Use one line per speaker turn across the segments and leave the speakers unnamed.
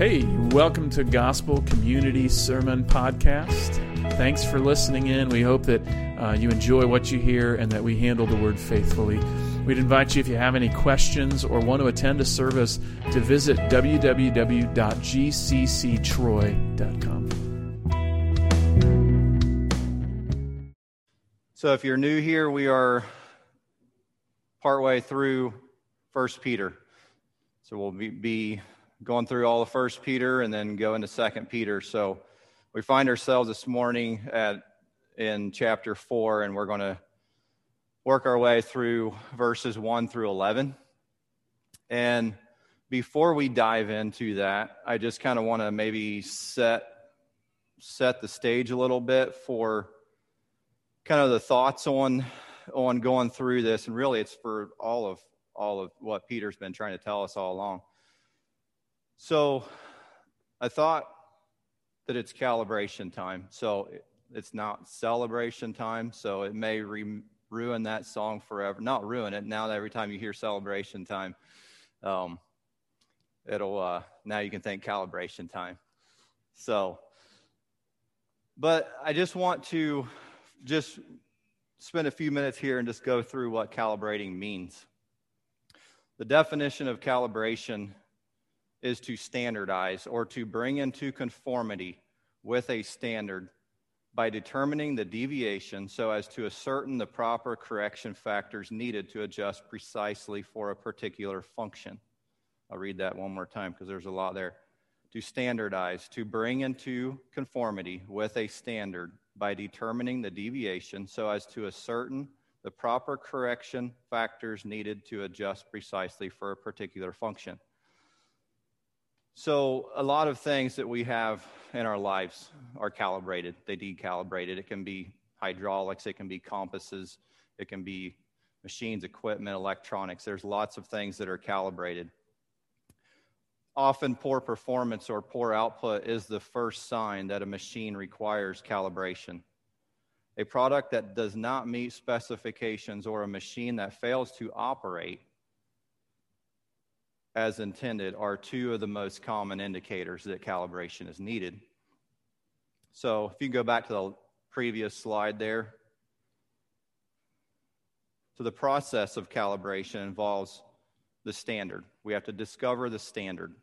Hey, welcome to Gospel Community Sermon Podcast. Thanks for listening in. We hope that uh, you enjoy what you hear and that we handle the word faithfully. We'd invite you, if you have any questions or want to attend a service, to visit www.gcctroy.com.
So, if you're new here, we are partway through First Peter. So, we'll be, be going through all of First Peter and then go into Second Peter. So we find ourselves this morning at in chapter four, and we're going to work our way through verses one through eleven. And before we dive into that, I just kind of want to maybe set set the stage a little bit for kind of the thoughts on on going through this, and really it's for all of all of what Peter's been trying to tell us all along. So I thought that it's calibration time. So it's not celebration time. So it may re- ruin that song forever. Not ruin it. Now every time you hear celebration time, um, it'll, uh, now you can think calibration time. So, but I just want to just spend a few minutes here and just go through what calibrating means. The definition of calibration is to standardize or to bring into conformity with a standard by determining the deviation so as to ascertain the proper correction factors needed to adjust precisely for a particular function. I'll read that one more time because there's a lot there. To standardize, to bring into conformity with a standard by determining the deviation so as to ascertain the proper correction factors needed to adjust precisely for a particular function. So, a lot of things that we have in our lives are calibrated, they decalibrated. It can be hydraulics, it can be compasses, it can be machines, equipment, electronics. There's lots of things that are calibrated. Often, poor performance or poor output is the first sign that a machine requires calibration. A product that does not meet specifications or a machine that fails to operate as intended are two of the most common indicators that calibration is needed. So if you go back to the previous slide there, so the process of calibration involves the standard. We have to discover the standard.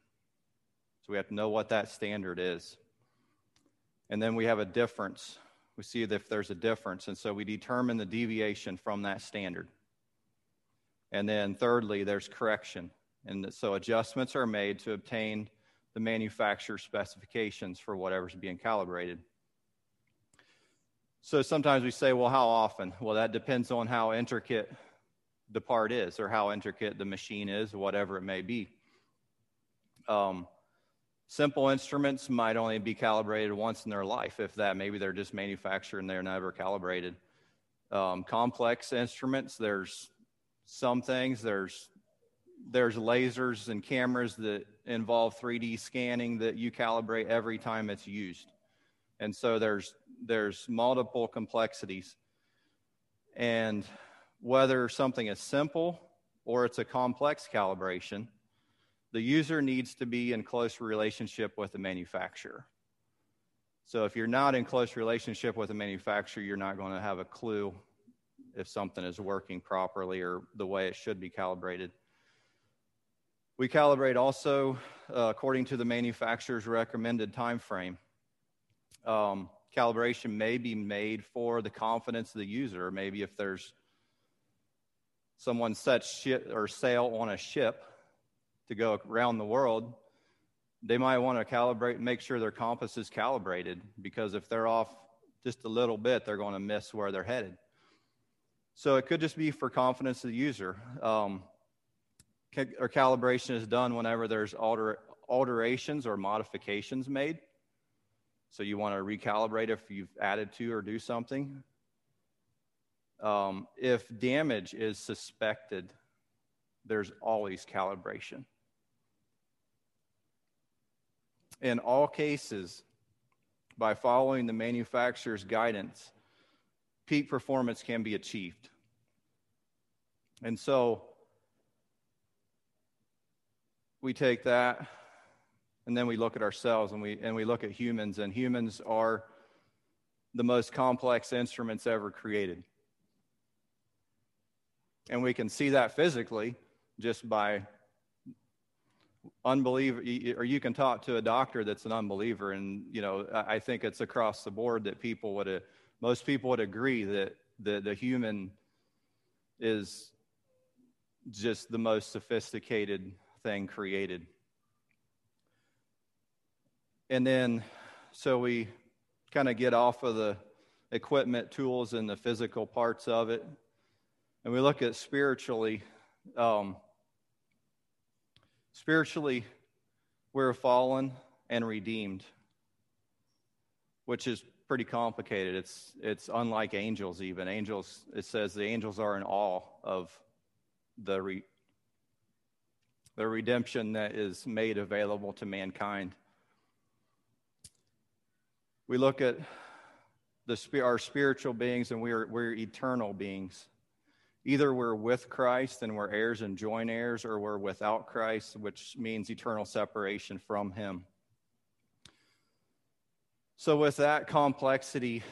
So we have to know what that standard is. And then we have a difference. We see if there's a difference. And so we determine the deviation from that standard. And then thirdly, there's correction. And so adjustments are made to obtain the manufacturer specifications for whatever's being calibrated. So sometimes we say, well, how often? Well, that depends on how intricate the part is or how intricate the machine is, whatever it may be. Um, simple instruments might only be calibrated once in their life, if that. Maybe they're just manufactured and they're never calibrated. Um, complex instruments, there's some things, there's there's lasers and cameras that involve 3D scanning that you calibrate every time it's used. And so there's there's multiple complexities. And whether something is simple or it's a complex calibration, the user needs to be in close relationship with the manufacturer. So if you're not in close relationship with the manufacturer, you're not going to have a clue if something is working properly or the way it should be calibrated. We calibrate also uh, according to the manufacturer's recommended time frame. Um, calibration may be made for the confidence of the user. Maybe if there's someone sets ship or sail on a ship to go around the world, they might want to calibrate and make sure their compass is calibrated because if they're off just a little bit, they're going to miss where they're headed. So it could just be for confidence of the user. Um, or calibration is done whenever there's alter, alterations or modifications made. So you want to recalibrate if you've added to or do something. Um, if damage is suspected, there's always calibration. In all cases, by following the manufacturer's guidance, peak performance can be achieved. And so we take that And then we look at ourselves and we, and we look at humans, and humans are the most complex instruments ever created. And we can see that physically just by unbeliever or you can talk to a doctor that's an unbeliever and you know i think it's across the board that people would uh, most people would agree that the, the human is just the most sophisticated thing created and then so we kind of get off of the equipment tools and the physical parts of it and we look at spiritually um, Spiritually, we're fallen and redeemed, which is pretty complicated. It's, it's unlike angels, even. Angels, it says the angels are in awe of the, re, the redemption that is made available to mankind. We look at the, our spiritual beings, and we're, we're eternal beings. Either we're with Christ and we're heirs and joint heirs, or we're without Christ, which means eternal separation from Him. So, with that complexity,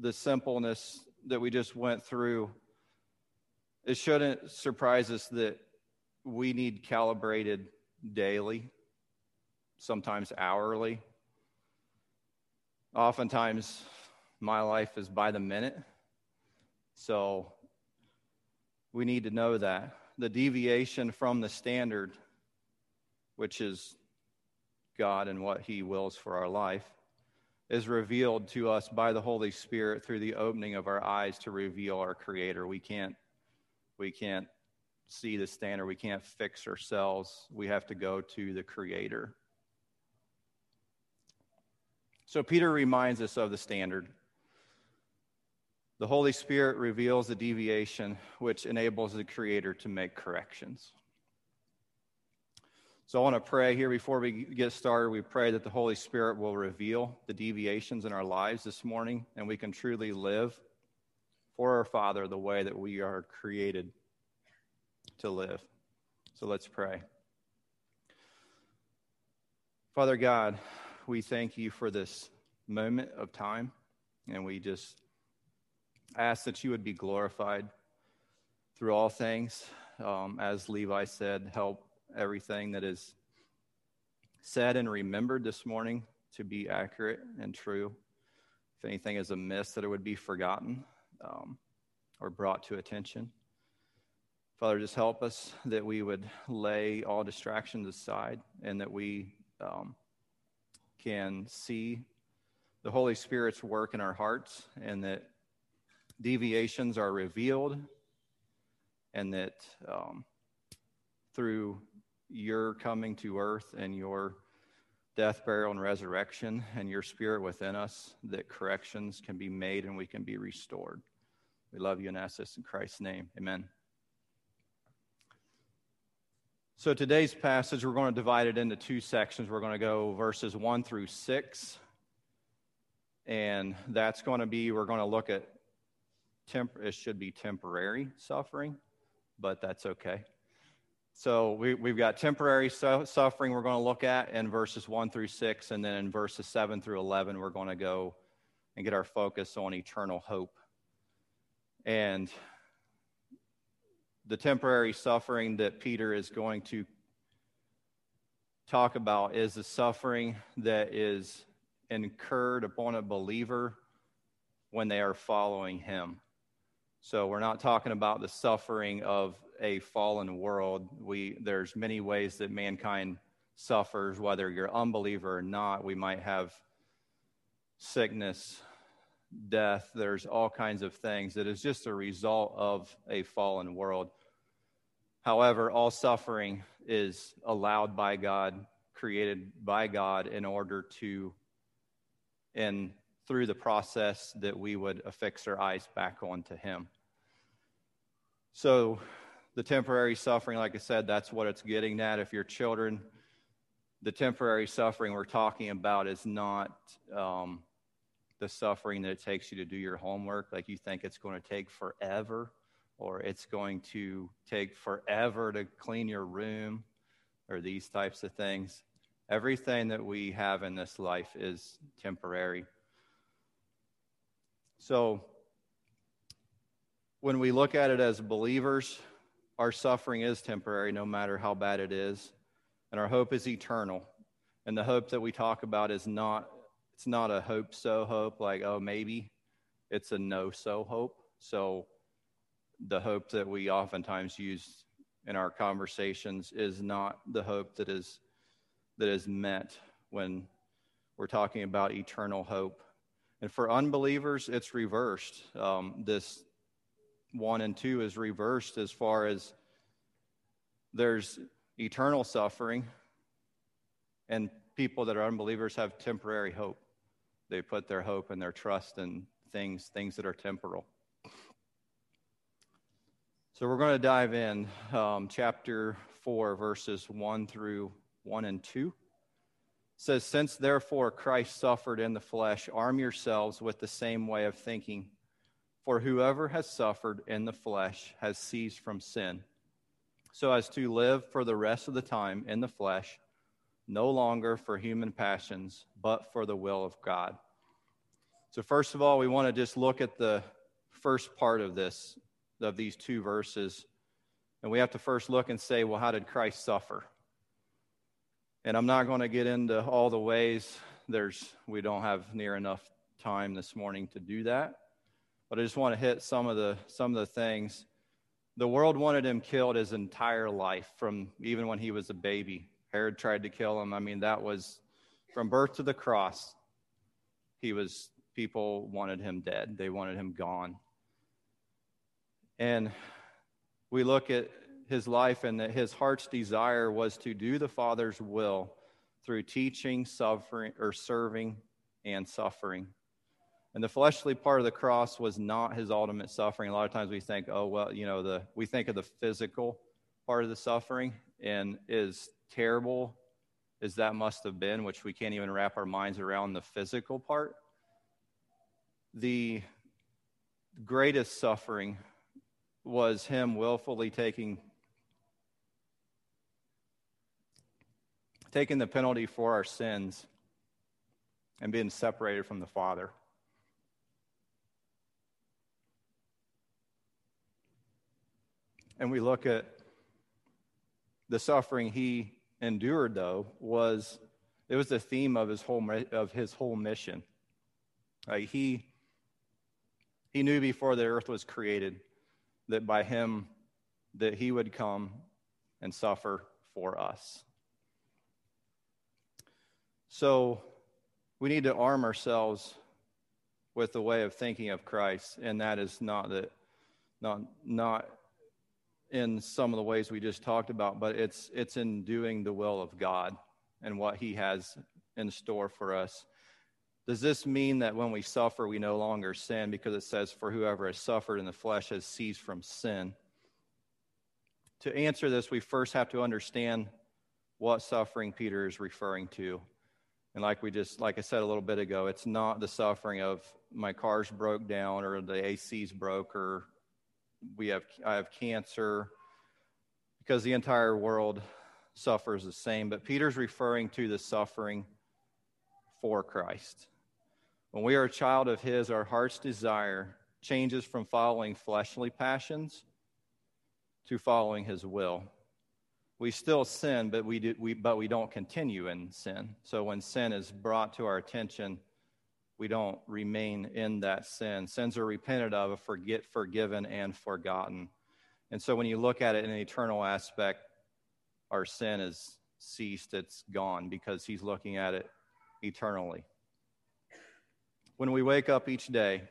the simpleness that we just went through, it shouldn't surprise us that we need calibrated daily, sometimes hourly. Oftentimes, my life is by the minute. So, we need to know that. The deviation from the standard, which is God and what He wills for our life, is revealed to us by the Holy Spirit through the opening of our eyes to reveal our Creator. We can't, we can't see the standard, we can't fix ourselves. We have to go to the Creator. So Peter reminds us of the standard. The Holy Spirit reveals the deviation, which enables the Creator to make corrections. So I want to pray here before we get started. We pray that the Holy Spirit will reveal the deviations in our lives this morning and we can truly live for our Father the way that we are created to live. So let's pray. Father God, we thank you for this moment of time and we just ask that you would be glorified through all things. Um, as Levi said, help everything that is said and remembered this morning to be accurate and true. If anything is amiss, that it would be forgotten um, or brought to attention. Father, just help us that we would lay all distractions aside and that we um, can see the Holy Spirit's work in our hearts and that deviations are revealed, and that um, through your coming to earth and your death, burial, and resurrection, and your spirit within us, that corrections can be made and we can be restored. We love you and ask this in Christ's name. Amen. So today's passage, we're going to divide it into two sections. We're going to go verses 1 through 6. And that's going to be, we're going to look at temp- it should be temporary suffering, but that's okay. So we, we've got temporary su- suffering we're going to look at in verses 1 through 6, and then in verses 7 through 11, we're going to go and get our focus on eternal hope. And the temporary suffering that Peter is going to talk about is the suffering that is incurred upon a believer when they are following him. So we're not talking about the suffering of a fallen world. We there's many ways that mankind suffers, whether you're unbeliever or not. We might have sickness, death. There's all kinds of things that is just a result of a fallen world. However, all suffering is allowed by God, created by God in order to and through the process that we would affix our eyes back onto him. So, the temporary suffering, like I said, that's what it's getting at. If your children, the temporary suffering we're talking about is not um, the suffering that it takes you to do your homework, like you think it's going to take forever, or it's going to take forever to clean your room, or these types of things. Everything that we have in this life is temporary. So, when we look at it as believers, our suffering is temporary, no matter how bad it is, and our hope is eternal. And the hope that we talk about is not it's not a hope so hope like oh maybe it's a no so hope. So the hope that we oftentimes use in our conversations is not the hope that is that is meant when we're talking about eternal hope. And for unbelievers it's reversed. Um, this one and two is reversed as far as there's eternal suffering and people that are unbelievers have temporary hope they put their hope and their trust in things things that are temporal. So we're going to dive in um, chapter 4 verses 1 through 1 and 2 it says since therefore christ suffered in the flesh arm yourselves with the same way of thinking. For whoever has suffered in the flesh has ceased from sin. So as to live for the rest of the time in the flesh no longer for human passions, but for the will of God. So, first of all, we want to just look at the first part of this, of these two verses. And we have to first look and say, well, how did Christ suffer? And I'm not going to get into all the ways. There's, we don't have near enough time this morning to do that. But I just want to hit some of the, some of the things. The world wanted him killed his entire life, from even when he was a baby. Herod tried to kill him. I mean, that was from birth to the cross. He was, people wanted him dead, they wanted him gone. And we look at his life, and that his heart's desire was to do the Father's will through teaching, suffering, or serving, and suffering. And the fleshly part of the cross was not his ultimate suffering. A lot of times we think, oh, well, you know, the, we think of the physical part of the suffering, and as terrible as that must have been, which we can't even wrap our minds around the physical part, the greatest suffering was him willfully taking taking the penalty for our sins and being separated from the Father. And we look at the suffering he endured, though, was it was the theme of his whole of his whole mission. Right? He he knew before the earth was created that by him that he would come and suffer for us. So we need to arm ourselves with the way of thinking of Christ, and that is not that not not in some of the ways we just talked about, but it's it's in doing the will of God and what He has in store for us. Does this mean that when we suffer, we no longer sin? Because it says, For whoever has suffered in the flesh has ceased from sin. To answer this, we first have to understand what suffering Peter is referring to. And like we just, like I said a little bit ago, it's not the suffering of my car's broke down or the AC's broke or we have I have cancer because the entire world suffers the same. But Peter's referring to the suffering for Christ. When we are a child of His, our heart's desire changes from following fleshly passions to following His will. We still sin, but we, do, we, but we don't continue in sin. So when sin is brought to our attention, we don't remain in that sin. Sins are repented of, forget, forgiven, and forgotten. And so when you look at it in an eternal aspect, our sin is ceased, it's gone because he's looking at it eternally. When we wake up each day,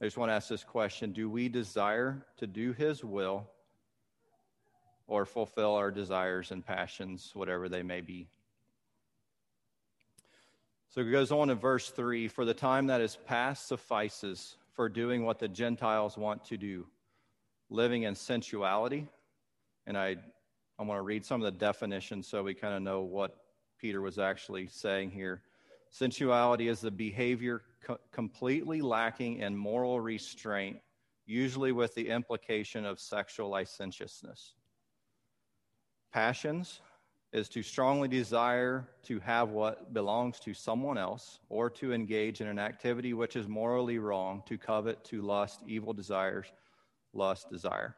I just want to ask this question Do we desire to do his will or fulfill our desires and passions, whatever they may be? So it goes on in verse 3 For the time that is past suffices for doing what the Gentiles want to do, living in sensuality. And I, I want to read some of the definitions so we kind of know what Peter was actually saying here. Sensuality is the behavior co- completely lacking in moral restraint, usually with the implication of sexual licentiousness. Passions is to strongly desire to have what belongs to someone else or to engage in an activity which is morally wrong, to covet, to lust, evil desires, lust, desire.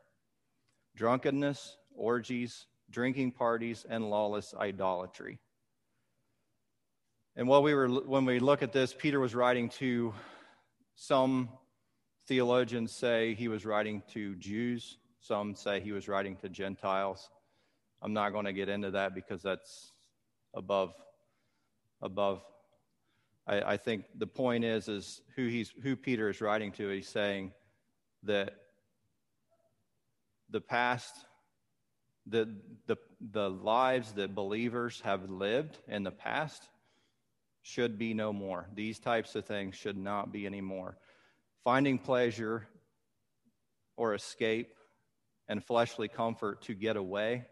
Drunkenness, orgies, drinking parties, and lawless idolatry. And while we were, when we look at this, Peter was writing to some theologians say he was writing to Jews, some say he was writing to Gentiles. I'm not going to get into that because that's above above. I, I think the point is is who he's who Peter is writing to. He's saying that the past, the the the lives that believers have lived in the past should be no more. These types of things should not be anymore. Finding pleasure or escape and fleshly comfort to get away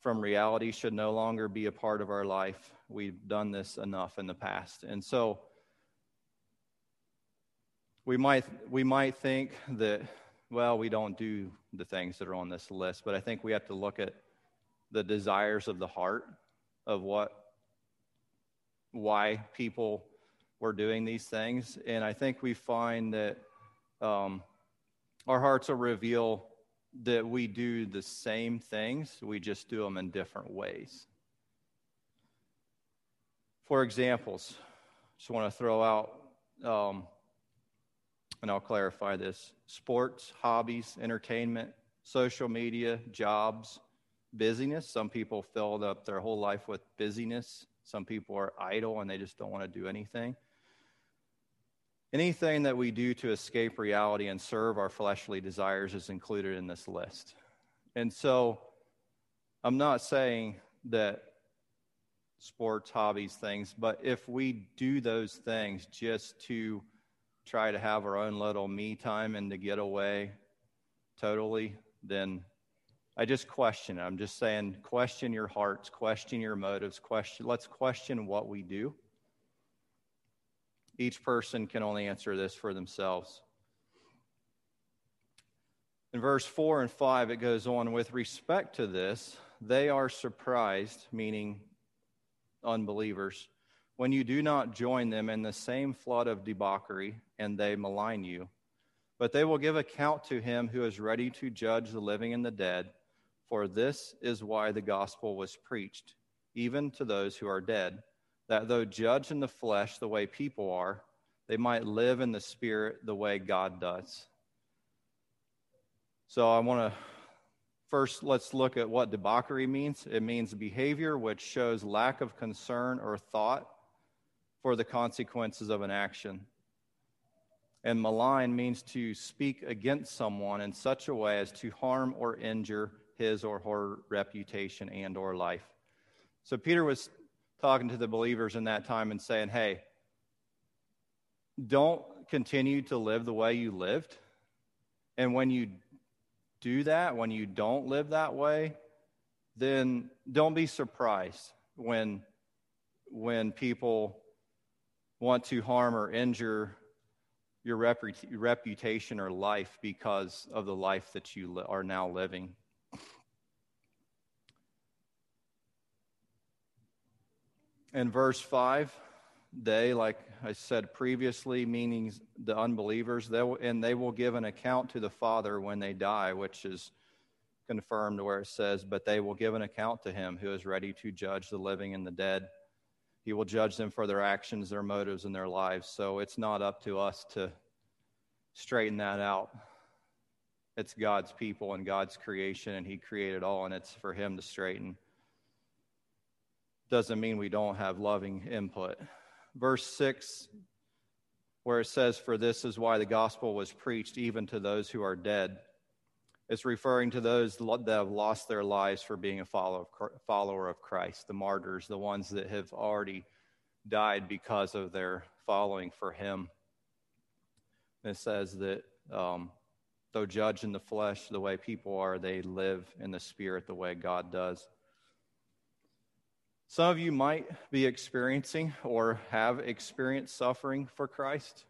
from reality should no longer be a part of our life. We've done this enough in the past. And so we might we might think that well, we don't do the things that are on this list, but I think we have to look at the desires of the heart of what why people were doing these things. And I think we find that um, our hearts will reveal that we do the same things, we just do them in different ways. For examples, just want to throw out, um, and I'll clarify this sports, hobbies, entertainment, social media, jobs, busyness. Some people filled up their whole life with busyness. Some people are idle and they just don't want to do anything. Anything that we do to escape reality and serve our fleshly desires is included in this list. And so I'm not saying that sports, hobbies, things, but if we do those things just to try to have our own little me time and to get away totally, then I just question it. I'm just saying, question your hearts, question your motives, question. Let's question what we do each person can only answer this for themselves. In verse 4 and 5, it goes on with respect to this, they are surprised, meaning unbelievers, when you do not join them in the same flood of debauchery and they malign you. But they will give account to him who is ready to judge the living and the dead, for this is why the gospel was preached, even to those who are dead that though judged in the flesh the way people are, they might live in the spirit the way God does. So I want to first let's look at what debauchery means. It means behavior which shows lack of concern or thought for the consequences of an action. And malign means to speak against someone in such a way as to harm or injure his or her reputation and or life. So Peter was talking to the believers in that time and saying, hey, don't continue to live the way you lived. And when you do that, when you don't live that way, then don't be surprised when when people want to harm or injure your reputation or life because of the life that you are now living. In verse 5 they like i said previously meaning the unbelievers they will, and they will give an account to the father when they die which is confirmed where it says but they will give an account to him who is ready to judge the living and the dead. He will judge them for their actions their motives and their lives. So it's not up to us to straighten that out. It's god's people and god's creation and he created all and it's for him to straighten doesn't mean we don't have loving input. Verse 6, where it says, For this is why the gospel was preached even to those who are dead, it's referring to those that have lost their lives for being a follower of Christ, the martyrs, the ones that have already died because of their following for Him. It says that um, though judged in the flesh the way people are, they live in the spirit the way God does. Some of you might be experiencing or have experienced suffering for Christ.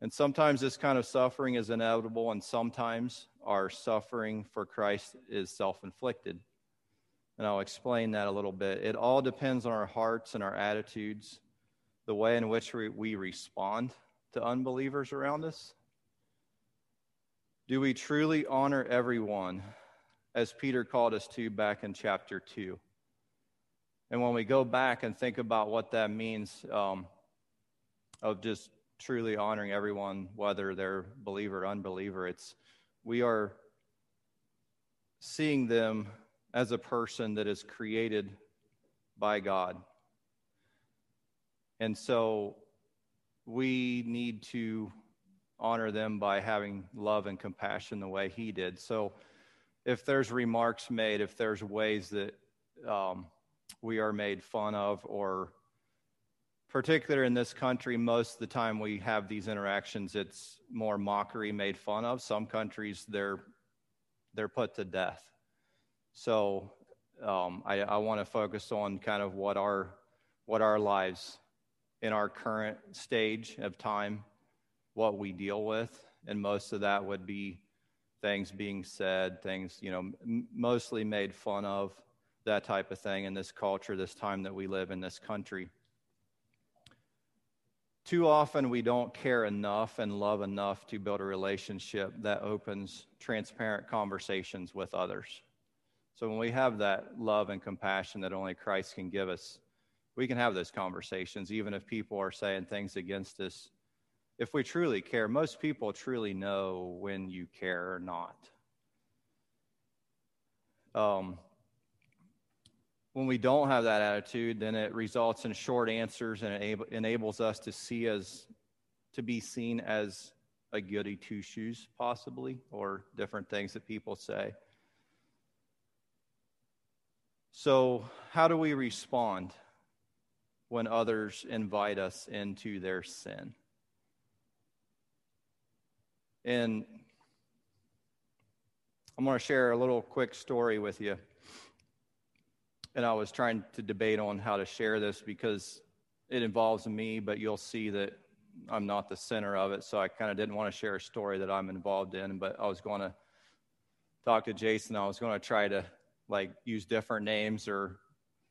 And sometimes this kind of suffering is inevitable, and sometimes our suffering for Christ is self inflicted. And I'll explain that a little bit. It all depends on our hearts and our attitudes, the way in which we, we respond to unbelievers around us. Do we truly honor everyone as Peter called us to back in chapter 2? And when we go back and think about what that means um, of just truly honoring everyone, whether they're believer or unbeliever, it's we are seeing them as a person that is created by God. And so we need to honor them by having love and compassion the way He did. So if there's remarks made, if there's ways that um, we are made fun of, or particular in this country, most of the time we have these interactions, it's more mockery made fun of. Some countries, they're they're put to death. So um, I, I want to focus on kind of what our what our lives in our current stage of time, what we deal with, and most of that would be things being said, things you know, m- mostly made fun of, that type of thing in this culture, this time that we live in this country. Too often, we don't care enough and love enough to build a relationship that opens transparent conversations with others. So, when we have that love and compassion that only Christ can give us, we can have those conversations, even if people are saying things against us. If we truly care, most people truly know when you care or not. Um, when we don't have that attitude, then it results in short answers and it enables us to see as to be seen as a goody two shoes, possibly, or different things that people say. So, how do we respond when others invite us into their sin? And I'm going to share a little quick story with you and I was trying to debate on how to share this because it involves me, but you'll see that I'm not the center of it. So I kind of didn't want to share a story that I'm involved in, but I was going to talk to Jason. I was going to try to like use different names or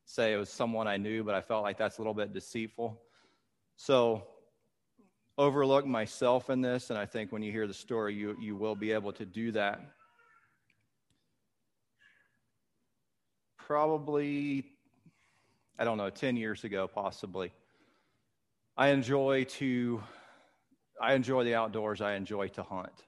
say it was someone I knew, but I felt like that's a little bit deceitful. So overlook myself in this, and I think when you hear the story, you you will be able to do that. Probably, I don't know, 10 years ago, possibly. I enjoy to, I enjoy the outdoors. I enjoy to hunt.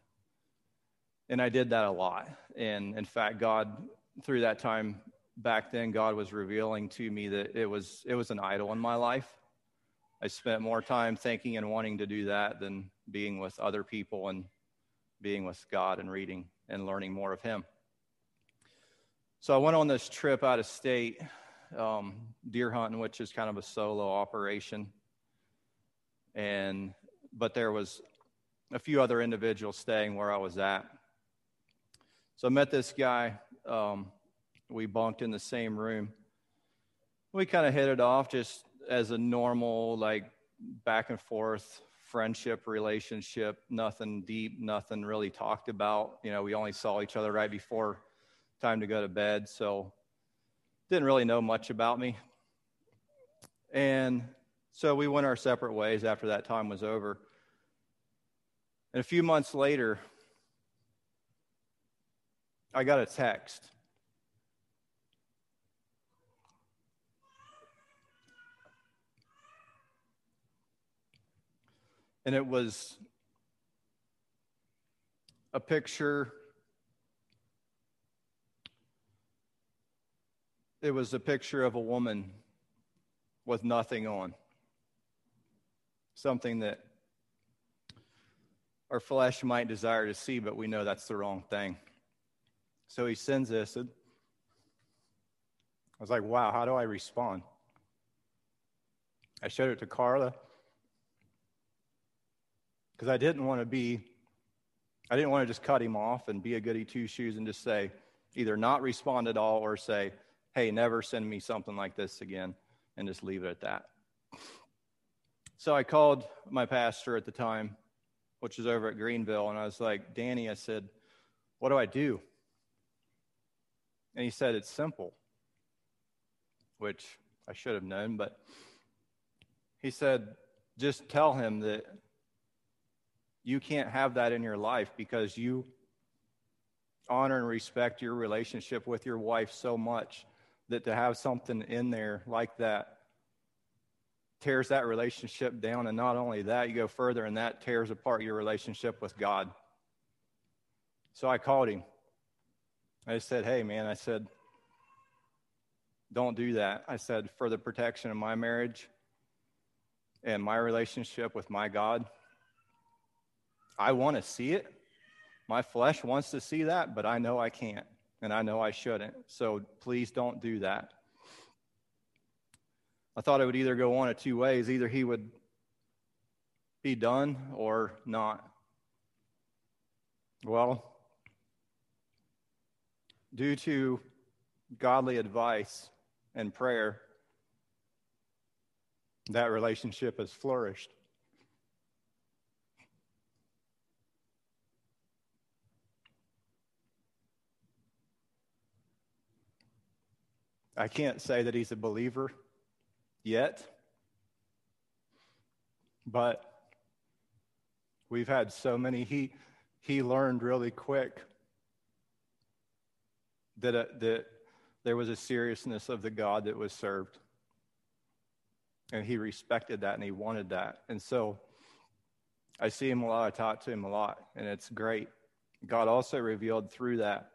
And I did that a lot. And in fact, God, through that time back then, God was revealing to me that it was, it was an idol in my life. I spent more time thinking and wanting to do that than being with other people and being with God and reading and learning more of Him. So I went on this trip out of state, um, deer hunting, which is kind of a solo operation. And but there was a few other individuals staying where I was at. So I met this guy. Um, we bunked in the same room. We kind of hit it off just as a normal, like back and forth friendship relationship. Nothing deep, nothing really talked about. You know, we only saw each other right before time to go to bed, so didn't really know much about me. And so we went our separate ways after that time was over. And a few months later, I got a text. And it was a picture it was a picture of a woman with nothing on. Something that our flesh might desire to see, but we know that's the wrong thing. So he sends this. I was like, wow, how do I respond? I showed it to Carla because I didn't want to be, I didn't want to just cut him off and be a goody two shoes and just say, either not respond at all or say, hey, never send me something like this again, and just leave it at that. So I called my pastor at the time, which was over at Greenville, and I was like, Danny, I said, what do I do? And he said, it's simple. which I should have known, but he said, just tell him that you can't have that in your life because you honor and respect your relationship with your wife so much that to have something in there like that tears that relationship down. And not only that, you go further and that tears apart your relationship with God. So I called him. I said, Hey, man, I said, don't do that. I said, for the protection of my marriage and my relationship with my God, I want to see it. My flesh wants to see that, but I know I can't, and I know I shouldn't. So please don't do that. I thought it would either go one of two ways either he would be done or not. Well, due to godly advice and prayer, that relationship has flourished. I can't say that he's a believer yet, but we've had so many. He, he learned really quick that, uh, that there was a seriousness of the God that was served. And he respected that and he wanted that. And so I see him a lot. I talk to him a lot, and it's great. God also revealed through that,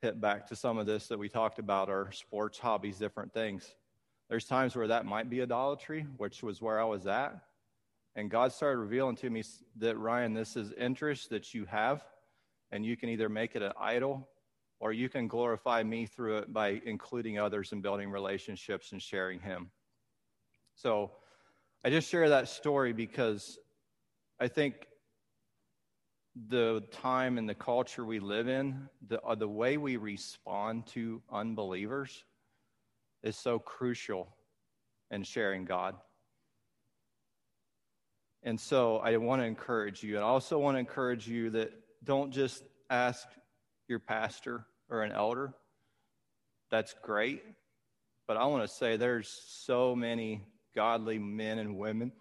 hit back to some of this that we talked about our sports, hobbies, different things. There's times where that might be idolatry, which was where I was at. And God started revealing to me that, Ryan, this is interest that you have, and you can either make it an idol or you can glorify me through it by including others and building relationships and sharing Him. So I just share that story because I think the time and the culture we live in, the, uh, the way we respond to unbelievers is so crucial in sharing God. And so I want to encourage you. And I also want to encourage you that don't just ask your pastor or an elder, that's great. But I want to say there's so many godly men and women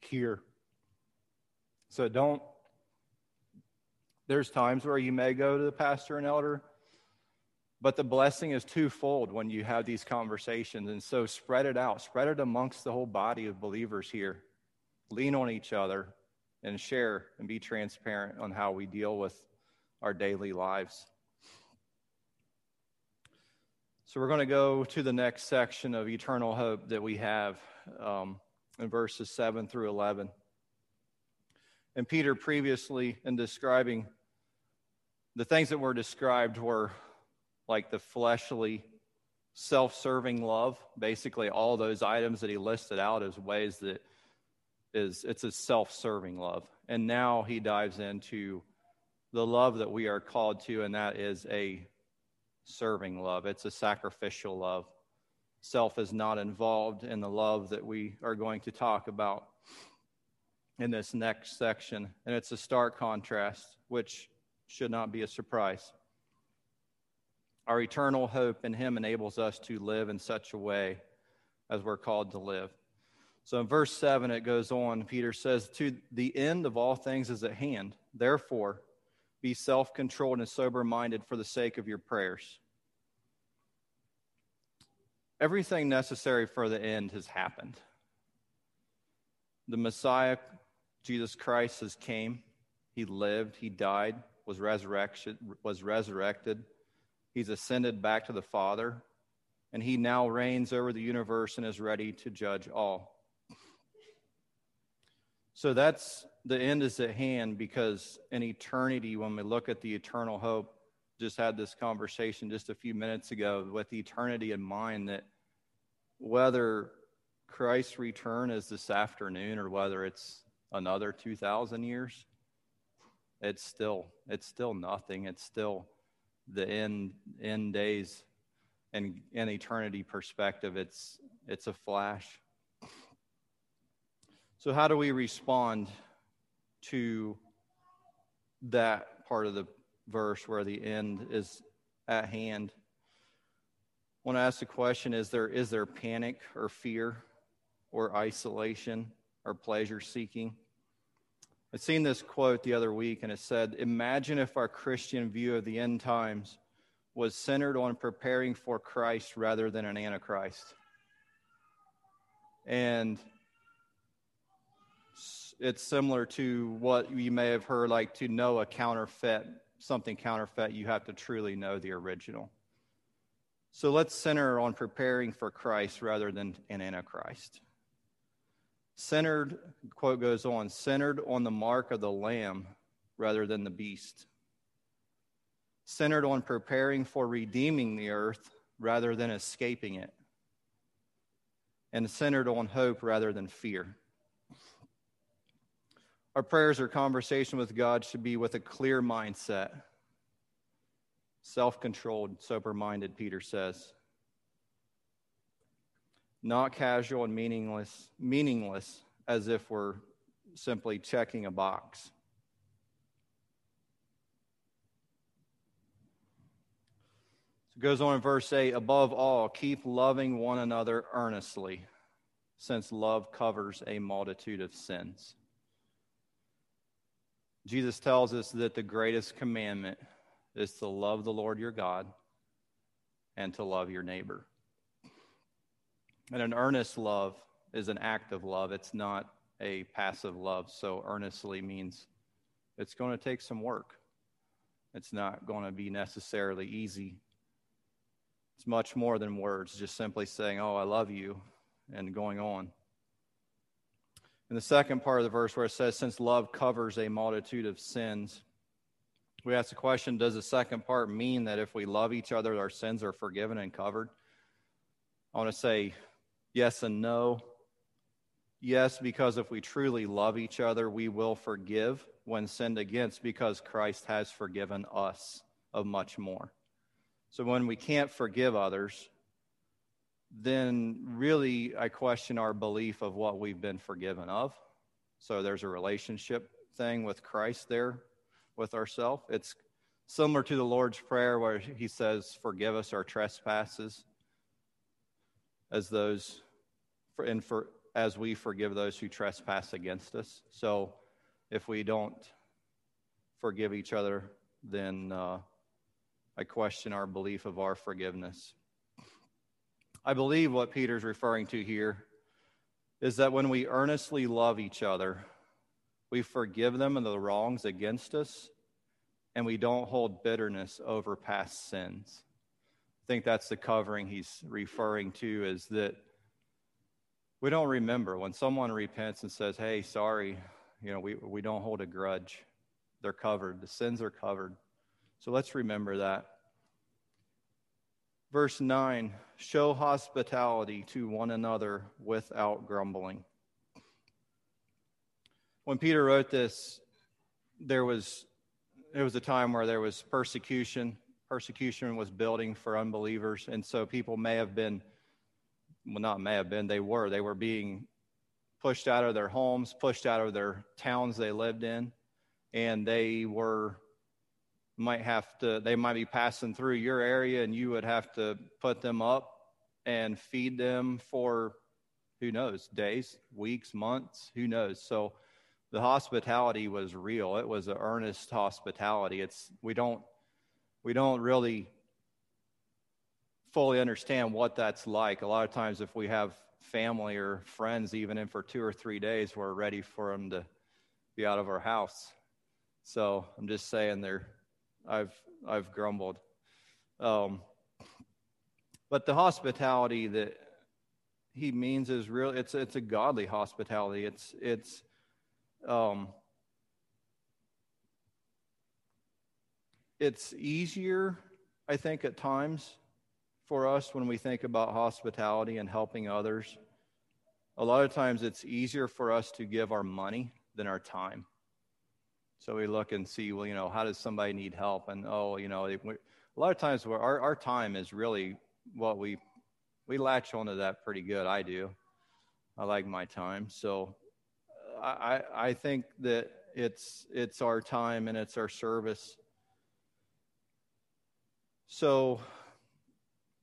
here. So don't, there's times where you may go to the pastor and elder, but the blessing is twofold when you have these conversations. And so spread it out, spread it amongst the whole body of believers here. Lean on each other and share and be transparent on how we deal with our daily lives. So we're going to go to the next section of eternal hope that we have um, in verses 7 through 11. And Peter, previously in describing the things that were described, were like the fleshly, self serving love. Basically, all those items that he listed out as ways that is it's a self serving love. And now he dives into the love that we are called to, and that is a serving love. It's a sacrificial love. Self is not involved in the love that we are going to talk about in this next section. And it's a stark contrast, which should not be a surprise. Our eternal hope in Him enables us to live in such a way as we're called to live. So in verse 7, it goes on. Peter says, To the end of all things is at hand. Therefore, be self controlled and sober minded for the sake of your prayers. Everything necessary for the end has happened. The Messiah, Jesus Christ, has came. He lived, he died, was resurrected, was resurrected. He's ascended back to the Father, and he now reigns over the universe and is ready to judge all. So that's the end is at hand because in eternity, when we look at the eternal hope, just had this conversation just a few minutes ago with eternity in mind that whether Christ's return is this afternoon or whether it's another 2,000 years, it's still it's still nothing. It's still the end end days and in eternity perspective. It's it's a flash. So how do we respond to that part of the verse where the end is at hand. I want to ask the question is there, is there panic or fear or isolation or pleasure seeking? I've seen this quote the other week, and it said, Imagine if our Christian view of the end times was centered on preparing for Christ rather than an Antichrist. And it's similar to what you may have heard like to know a counterfeit, something counterfeit, you have to truly know the original. So let's center on preparing for Christ rather than an Antichrist. Centered, quote goes on, centered on the mark of the Lamb rather than the beast. Centered on preparing for redeeming the earth rather than escaping it. And centered on hope rather than fear. Our prayers or conversation with God should be with a clear mindset self controlled, sober minded, Peter says. Not casual and meaningless, meaningless as if we're simply checking a box. So it goes on in verse 8 above all, keep loving one another earnestly, since love covers a multitude of sins. Jesus tells us that the greatest commandment is to love the Lord your God and to love your neighbor. And an earnest love is an act of love, it's not a passive love. So, earnestly means it's going to take some work, it's not going to be necessarily easy. It's much more than words, just simply saying, Oh, I love you, and going on. In the second part of the verse, where it says, Since love covers a multitude of sins, we ask the question Does the second part mean that if we love each other, our sins are forgiven and covered? I want to say yes and no. Yes, because if we truly love each other, we will forgive when sinned against because Christ has forgiven us of much more. So when we can't forgive others, then really I question our belief of what we've been forgiven of. So there's a relationship thing with Christ there with ourselves. It's similar to the Lord's Prayer where he says, Forgive us our trespasses as those and for as we forgive those who trespass against us. So if we don't forgive each other, then uh, I question our belief of our forgiveness. I believe what Peter's referring to here is that when we earnestly love each other, we forgive them of the wrongs against us, and we don't hold bitterness over past sins. I think that's the covering he's referring to is that we don't remember when someone repents and says, Hey, sorry, you know, we, we don't hold a grudge. They're covered, the sins are covered. So let's remember that. Verse 9 show hospitality to one another without grumbling when Peter wrote this, there was there was a time where there was persecution. Persecution was building for unbelievers, and so people may have been, well, not may have been, they were, they were being pushed out of their homes, pushed out of their towns they lived in, and they were might have to they might be passing through your area and you would have to put them up and feed them for who knows days weeks months who knows so the hospitality was real. It was an earnest hospitality. It's we don't we don't really fully understand what that's like. A lot of times, if we have family or friends, even in for two or three days, we're ready for them to be out of our house. So I'm just saying, there, I've I've grumbled. Um, but the hospitality that he means is real. It's it's a godly hospitality. It's it's um, it's easier, I think, at times for us when we think about hospitality and helping others. A lot of times it's easier for us to give our money than our time. So we look and see, well, you know, how does somebody need help? And oh, you know, a lot of times our, our time is really what we we latch onto that pretty good. I do. I like my time. So uh, I, I think that it's it's our time and it's our service. So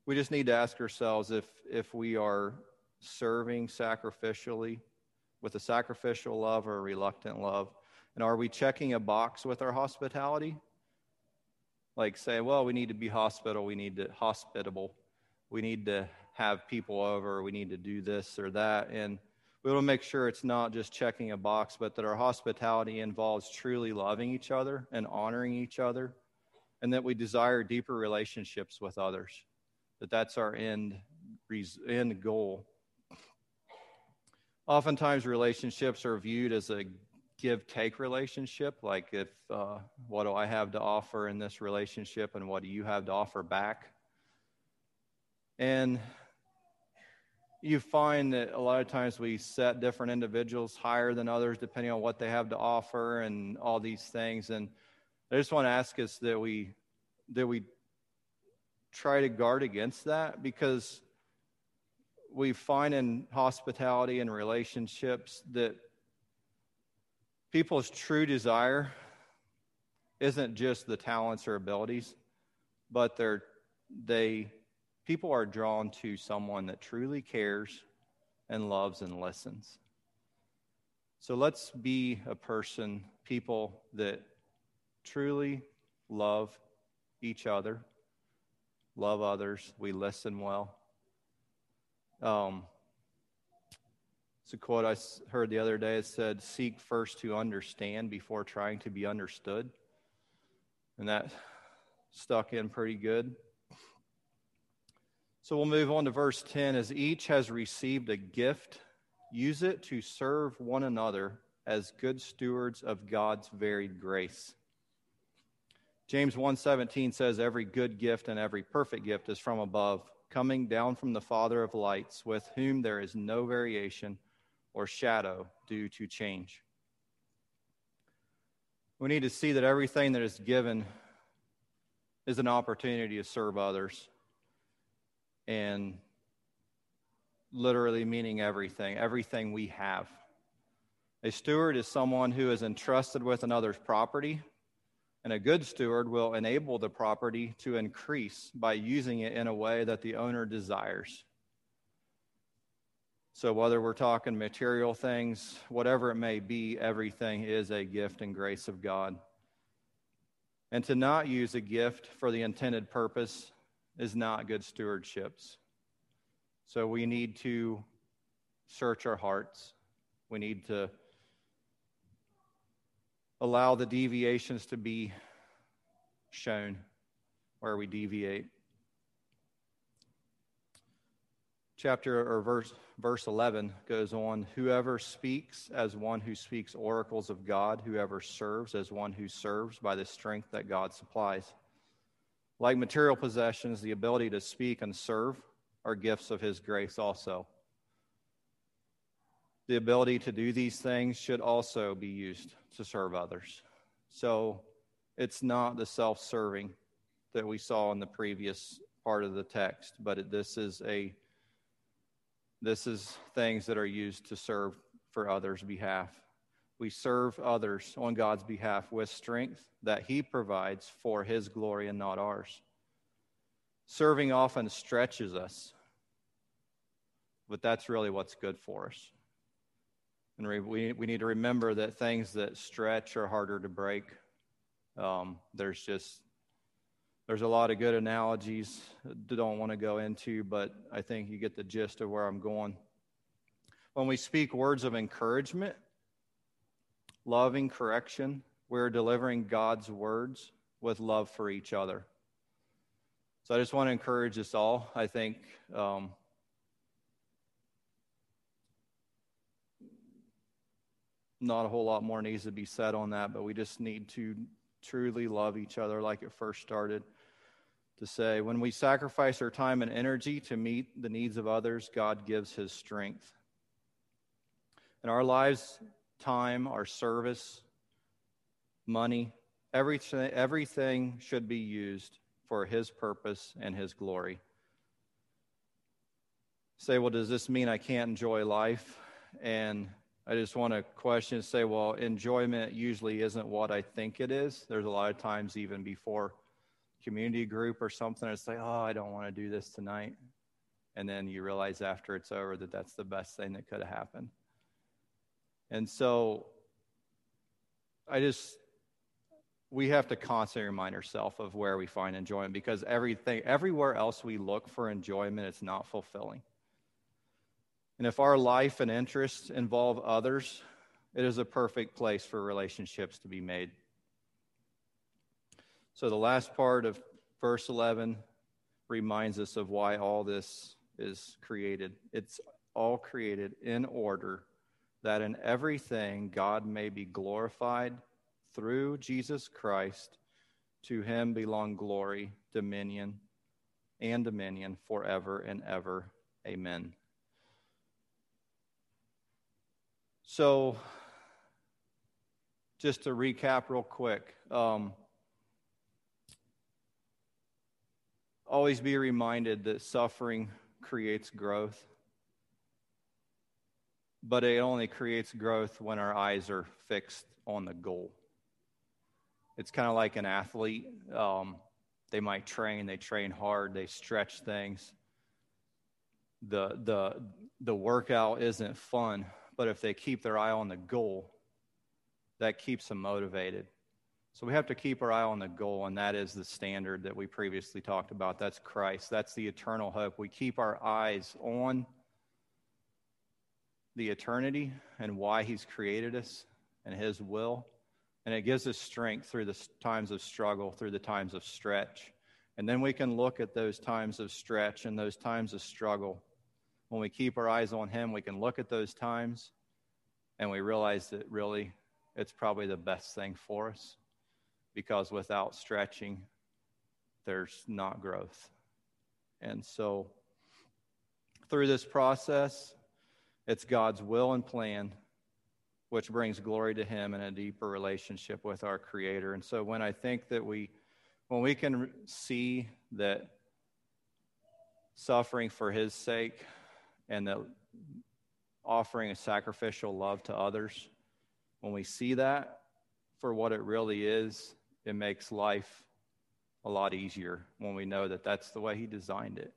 we just need to ask ourselves if, if we are serving sacrificially with a sacrificial love or a reluctant love. And are we checking a box with our hospitality? Like say, well, we need to be hospitable, we need to hospitable, we need to have people over, we need to do this or that. And we want to make sure it's not just checking a box, but that our hospitality involves truly loving each other and honoring each other, and that we desire deeper relationships with others that that's our end, end goal. Oftentimes, relationships are viewed as a give take relationship like if uh, what do i have to offer in this relationship and what do you have to offer back and you find that a lot of times we set different individuals higher than others depending on what they have to offer and all these things and i just want to ask us that we that we try to guard against that because we find in hospitality and relationships that people's true desire isn't just the talents or abilities, but they're, they people are drawn to someone that truly cares and loves and listens. So let's be a person, people that truly love each other love others, we listen well. Um, it's a quote I heard the other day. It said, Seek first to understand before trying to be understood. And that stuck in pretty good. So we'll move on to verse 10. As each has received a gift, use it to serve one another as good stewards of God's varied grace. James 1:17 says every good gift and every perfect gift is from above, coming down from the Father of lights, with whom there is no variation or shadow due to change. We need to see that everything that is given is an opportunity to serve others. And literally meaning everything, everything we have. A steward is someone who is entrusted with another's property and a good steward will enable the property to increase by using it in a way that the owner desires. So, whether we're talking material things, whatever it may be, everything is a gift and grace of God. And to not use a gift for the intended purpose is not good stewardships. So, we need to search our hearts. We need to allow the deviations to be shown where we deviate. Chapter or verse verse 11 goes on whoever speaks as one who speaks oracles of God whoever serves as one who serves by the strength that God supplies like material possessions the ability to speak and serve are gifts of his grace also the ability to do these things should also be used to serve others. So it's not the self serving that we saw in the previous part of the text, but it, this is a this is things that are used to serve for others' behalf. We serve others on God's behalf with strength that He provides for His glory and not ours. Serving often stretches us, but that's really what's good for us. And we, we need to remember that things that stretch are harder to break. Um, there's just there's a lot of good analogies I don't want to go into, but I think you get the gist of where I'm going. When we speak words of encouragement, loving correction, we're delivering God's words with love for each other. So I just want to encourage us all. I think um, not a whole lot more needs to be said on that, but we just need to truly love each other like it first started. To say, when we sacrifice our time and energy to meet the needs of others, God gives his strength. In our lives, time, our service, money, everything, everything should be used for his purpose and his glory. Say, well, does this mean I can't enjoy life? And I just want to question say, well, enjoyment usually isn't what I think it is. There's a lot of times, even before community group or something. It's like, oh, I don't want to do this tonight. And then you realize after it's over that that's the best thing that could have happened. And so I just, we have to constantly remind ourselves of where we find enjoyment because everything, everywhere else we look for enjoyment, it's not fulfilling. And if our life and interests involve others, it is a perfect place for relationships to be made. So the last part of verse 11 reminds us of why all this is created. It's all created in order that in everything God may be glorified through Jesus Christ. To him belong glory, dominion, and dominion forever and ever. Amen. So, just to recap real quick. Um, always be reminded that suffering creates growth, but it only creates growth when our eyes are fixed on the goal. It's kind of like an athlete. Um, they might train, they train hard, they stretch things. The, the, the workout isn't fun, but if they keep their eye on the goal, that keeps them motivated. So we have to keep our eye on the goal, and that is the standard that we previously talked about. That's Christ. That's the eternal hope. We keep our eyes on the eternity and why He's created us and His will. And it gives us strength through the times of struggle, through the times of stretch. And then we can look at those times of stretch and those times of struggle. When we keep our eyes on Him, we can look at those times and we realize that really it's probably the best thing for us because without stretching, there's not growth. And so, through this process, it's God's will and plan which brings glory to Him and a deeper relationship with our Creator. And so, when I think that we, when we can see that suffering for His sake and that offering a sacrificial love to others, when we see that for what it really is, it makes life a lot easier when we know that that's the way He designed it.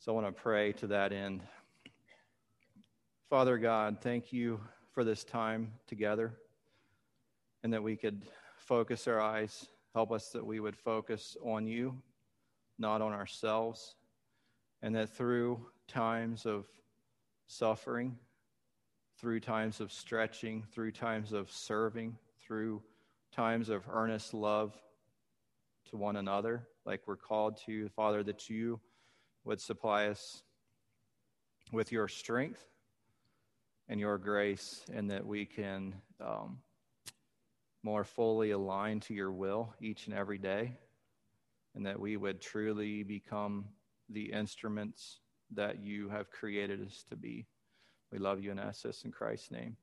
So I want to pray to that end. Father God, thank you for this time together and that we could focus our eyes. Help us that we would focus on you, not on ourselves, and that through times of suffering, through times of stretching, through times of serving, through times of earnest love to one another, like we're called to, Father, that you would supply us with your strength and your grace, and that we can um, more fully align to your will each and every day, and that we would truly become the instruments that you have created us to be. We love you and ask this in Christ's name.